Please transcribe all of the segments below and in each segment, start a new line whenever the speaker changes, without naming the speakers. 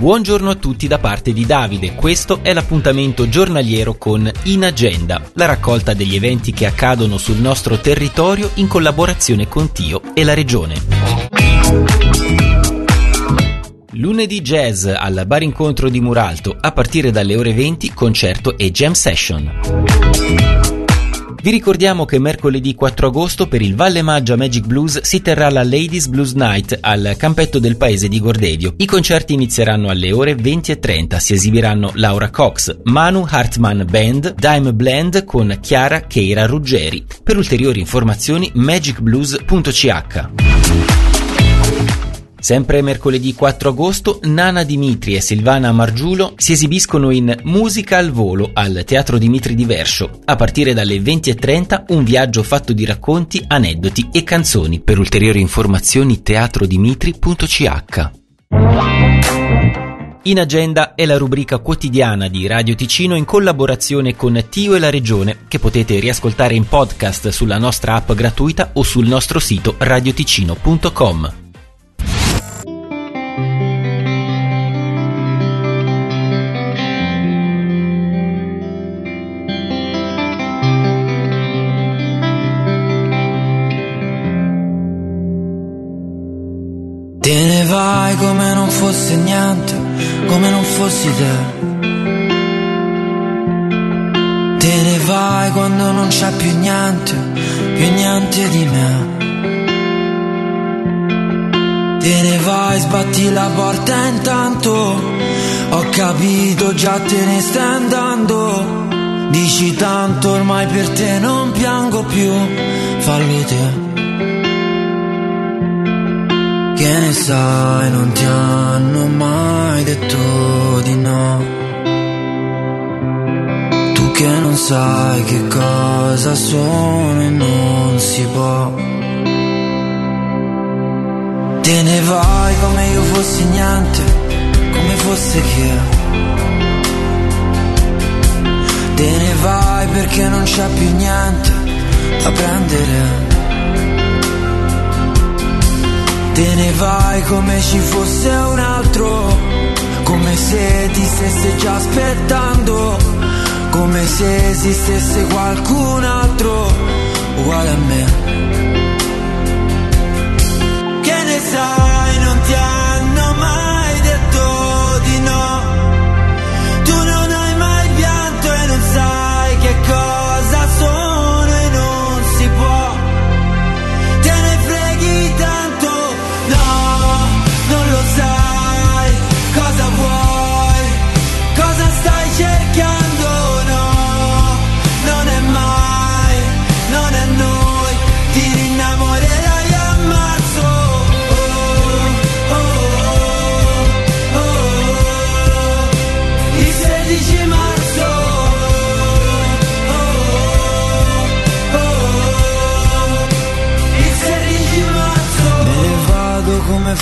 Buongiorno a tutti da parte di Davide, questo è l'appuntamento giornaliero con In Agenda, la raccolta degli eventi che accadono sul nostro territorio in collaborazione con Tio e la Regione. Lunedì jazz al bar incontro di Muralto a partire dalle ore 20 concerto e jam session. Vi ricordiamo che mercoledì 4 agosto per il Valle Maggia Magic Blues si terrà la Ladies Blues Night al campetto del paese di Gordedio. I concerti inizieranno alle ore 20.30. Si esibiranno Laura Cox, Manu Hartman Band, Dime Blend con Chiara Keira Ruggeri. Per ulteriori informazioni magicblues.ch. Sempre mercoledì 4 agosto, Nana Dimitri e Silvana Margiulo si esibiscono in Musica al volo al Teatro Dimitri di Verscio. A partire dalle 20.30 un viaggio fatto di racconti, aneddoti e canzoni. Per ulteriori informazioni teatrodimitri.ch. In agenda è la rubrica quotidiana di Radio Ticino in collaborazione con Tio e la Regione che potete riascoltare in podcast sulla nostra app gratuita o sul nostro sito radioticino.com.
Te ne vai come non fosse niente, come non fossi te. Te ne vai quando non c'è più niente, più niente di me. Te ne vai, sbatti la porta intanto, ho capito già te ne stai andando. Dici tanto ormai per te non piango più, fallo te. Che ne sai, non ti hanno mai detto di no. Tu che non sai che cosa sono e non si può. Te ne vai come io fossi niente, come fosse che. Te ne vai perché non c'è più niente da prendere Te ne vai come ci fosse un altro, come se ti stesse già aspettando, come se esistesse qualcun altro uguale a me. Che ne sai,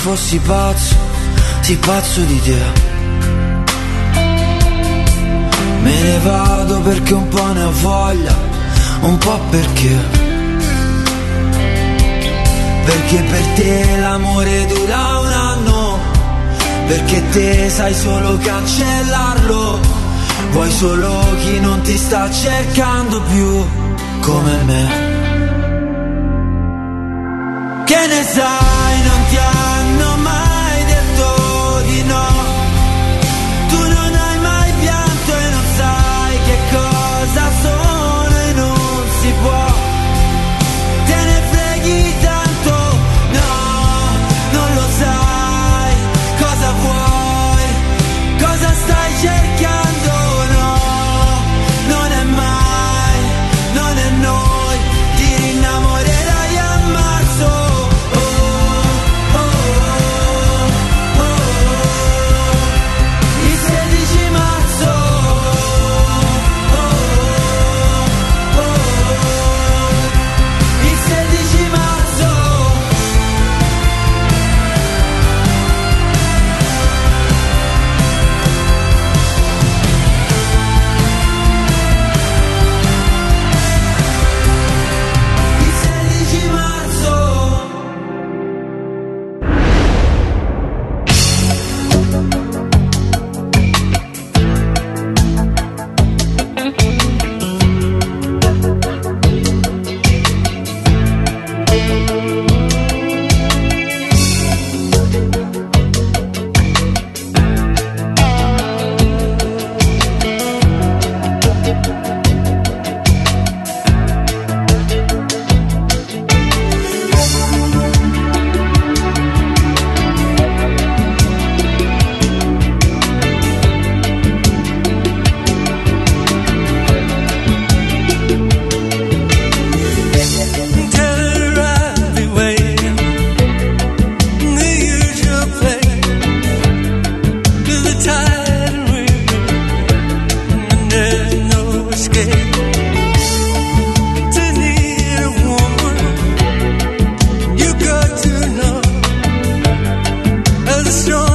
fossi pazzo Sì pazzo di te. Me ne vado perché un po' ne ho voglia Un po' perché. Perché per te l'amore dura un anno Perché te sai solo cancellarlo. Vuoi solo chi non ti sta cercando più Come me. Che ne sai,
canción.